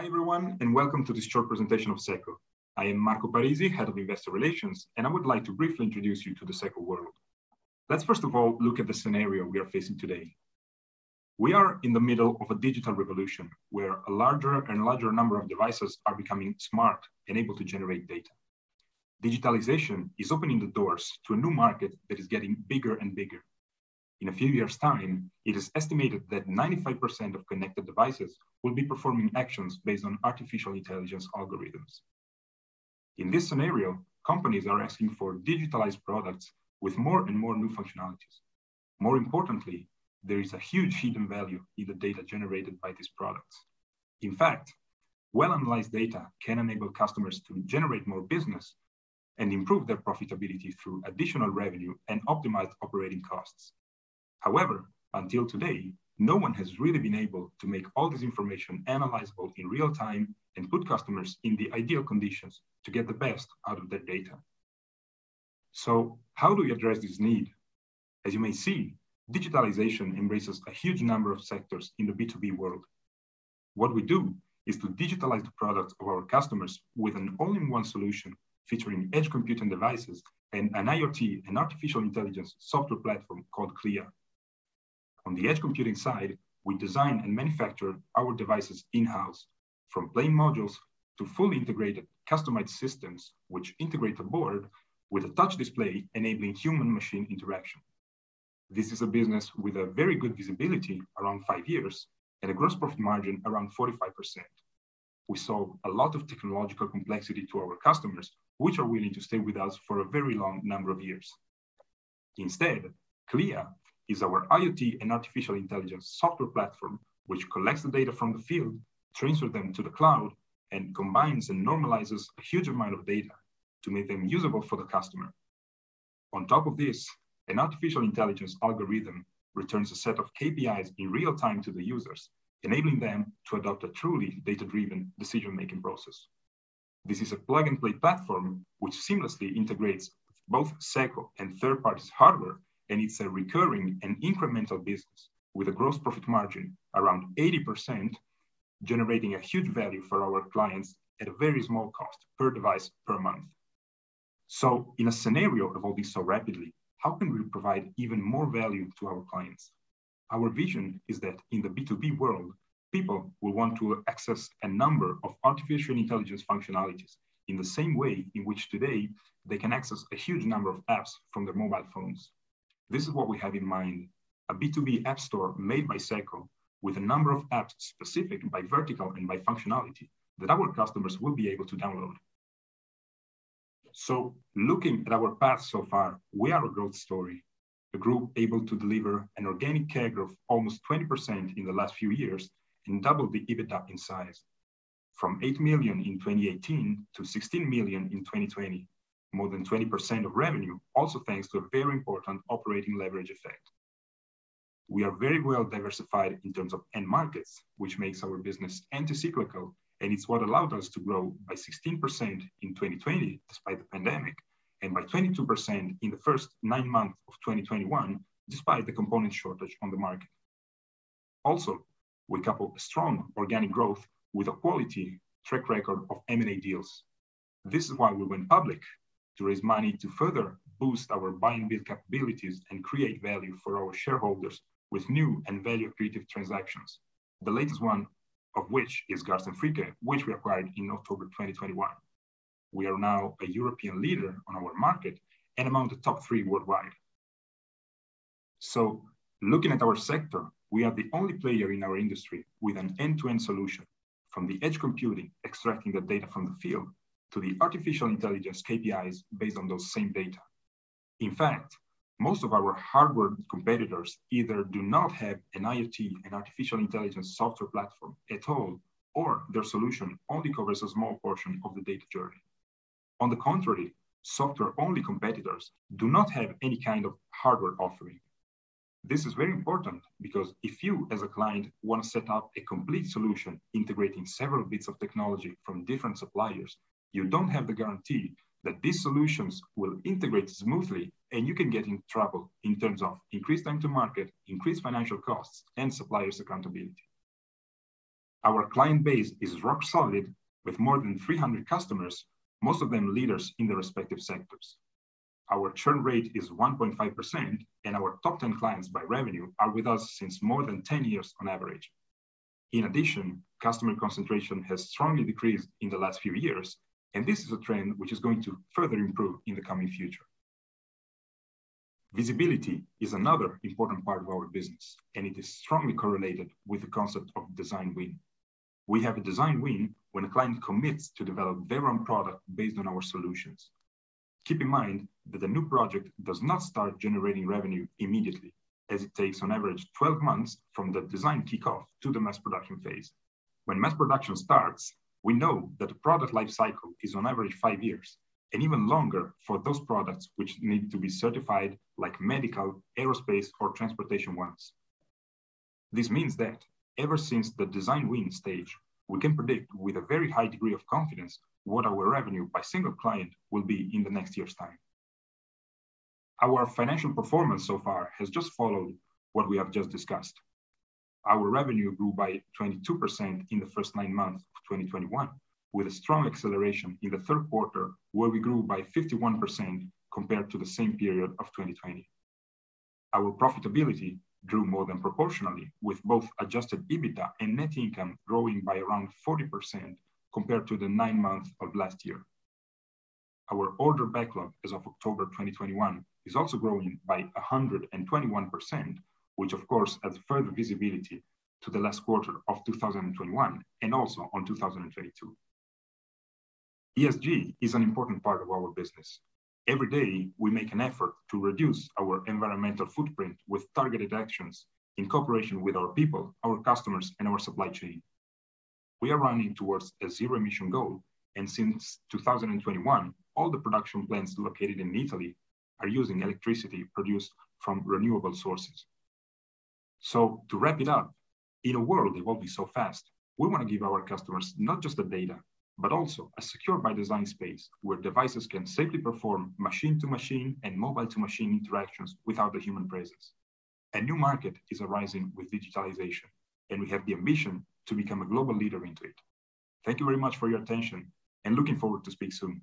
Hi, everyone, and welcome to this short presentation of SECO. I am Marco Parisi, Head of Investor Relations, and I would like to briefly introduce you to the SECO world. Let's first of all look at the scenario we are facing today. We are in the middle of a digital revolution where a larger and larger number of devices are becoming smart and able to generate data. Digitalization is opening the doors to a new market that is getting bigger and bigger. In a few years' time, it is estimated that 95% of connected devices will be performing actions based on artificial intelligence algorithms. In this scenario, companies are asking for digitalized products with more and more new functionalities. More importantly, there is a huge hidden value in the data generated by these products. In fact, well-analyzed data can enable customers to generate more business and improve their profitability through additional revenue and optimized operating costs. However, until today, no one has really been able to make all this information analyzable in real time and put customers in the ideal conditions to get the best out of their data. So how do we address this need? As you may see, digitalization embraces a huge number of sectors in the B2B world. What we do is to digitalize the products of our customers with an all-in-one solution featuring edge computing devices and an IoT and artificial intelligence software platform called Clea. On the edge computing side, we design and manufacture our devices in-house, from plain modules to fully integrated customized systems, which integrate a board with a touch display enabling human-machine interaction. This is a business with a very good visibility around five years and a gross profit margin around 45%. We solve a lot of technological complexity to our customers, which are willing to stay with us for a very long number of years. Instead, Clea is our IoT and artificial intelligence software platform, which collects the data from the field, transfers them to the cloud, and combines and normalizes a huge amount of data to make them usable for the customer. On top of this, an artificial intelligence algorithm returns a set of KPIs in real time to the users, enabling them to adopt a truly data-driven decision-making process. This is a plug-and-play platform which seamlessly integrates both SECO and third-party hardware and it's a recurring and incremental business with a gross profit margin around 80%, generating a huge value for our clients at a very small cost per device per month. So in a scenario evolving so rapidly, how can we provide even more value to our clients? Our vision is that in the B2B world, people will want to access a number of artificial intelligence functionalities in the same way in which today they can access a huge number of apps from their mobile phones. This is what we have in mind, a B2B app store made by SECO with a number of apps specific by vertical and by functionality that our customers will be able to download. So looking at our path so far, we are a growth story, a group able to deliver an organic CAGR of almost 20% in the last few years and double the EBITDA in size, from 8 million in 2018 to 16 million in 2020, more than 20% of revenue, also thanks to a very important operating leverage effect. We are very well diversified in terms of end markets, which makes our business anti-cyclical, and it's what allowed us to grow by 16% in 2020, despite the pandemic, and by 22% in the first nine months of 2021, despite the component shortage on the market. Also, we couple strong organic growth with a quality track record of M&A deals. This is why we went public to raise money to further boost our buy and build capabilities and create value for our shareholders with new and value creative transactions. The latest one of which is Garz & Fricke, which we acquired in October 2021. We are now a European leader on our market and among the top three worldwide. So looking at our sector, we are the only player in our industry with an end-to-end solution, from the edge computing, extracting the data from the field, to the artificial intelligence KPIs based on those same data. In fact, most of our hardware competitors either do not have an IoT and artificial intelligence software platform at all, or their solution only covers a small portion of the data journey. On the contrary, software-only competitors do not have any kind of hardware offering. This is very important because if you, as a client, want to set up a complete solution integrating several bits of technology from different suppliers, you don't have the guarantee that these solutions will integrate smoothly and you can get in trouble in terms of increased time to market, increased financial costs, and suppliers accountability. Our client base is rock solid with more than 300 customers, most of them leaders in their respective sectors. Our churn rate is 1.5%, and our top 10 clients by revenue are with us since more than 10 years on average. In addition, customer concentration has strongly decreased in the last few years, and this is a trend which is going to further improve in the coming future. Visibility is another important part of our business, and it is strongly correlated with the concept of design win. We have a design win when a client commits to develop their own product based on our solutions. Keep in mind that a new project does not start generating revenue immediately, as it takes on average 12 months from the design kickoff to the mass production phase. When mass production starts, we know that the product life cycle is on average five years, and even longer for those products which need to be certified like medical, aerospace, or transportation ones. This means that ever since the design win stage, we can predict with a very high degree of confidence what our revenue by single client will be in the next year's time. Our financial performance so far has just followed what we have just discussed. Our revenue grew by 22% in the first nine months of 2021, with a strong acceleration in the third quarter, where we grew by 51% compared to the same period of 2020. Our profitability grew more than proportionally, with both adjusted EBITDA and net income growing by around 40% compared to the nine months of last year. Our order backlog as of October 2021 is also growing by 121%, which of course adds further visibility to the last quarter of 2021 and also on 2022. ESG is an important part of our business. Every day, we make an effort to reduce our environmental footprint with targeted actions in cooperation with our people, our customers, and our supply chain. We are running towards a zero emission goal, and since 2021, all the production plants located in Italy are using electricity produced from renewable sources. So to wrap it up, in a world evolving so fast, we want to give our customers not just the data, but also a secure by design space where devices can safely perform machine to machine and mobile to machine interactions without the human presence. A new market is arising with digitalization, and we have the ambition to become a global leader into it. Thank you very much for your attention and looking forward to speak soon.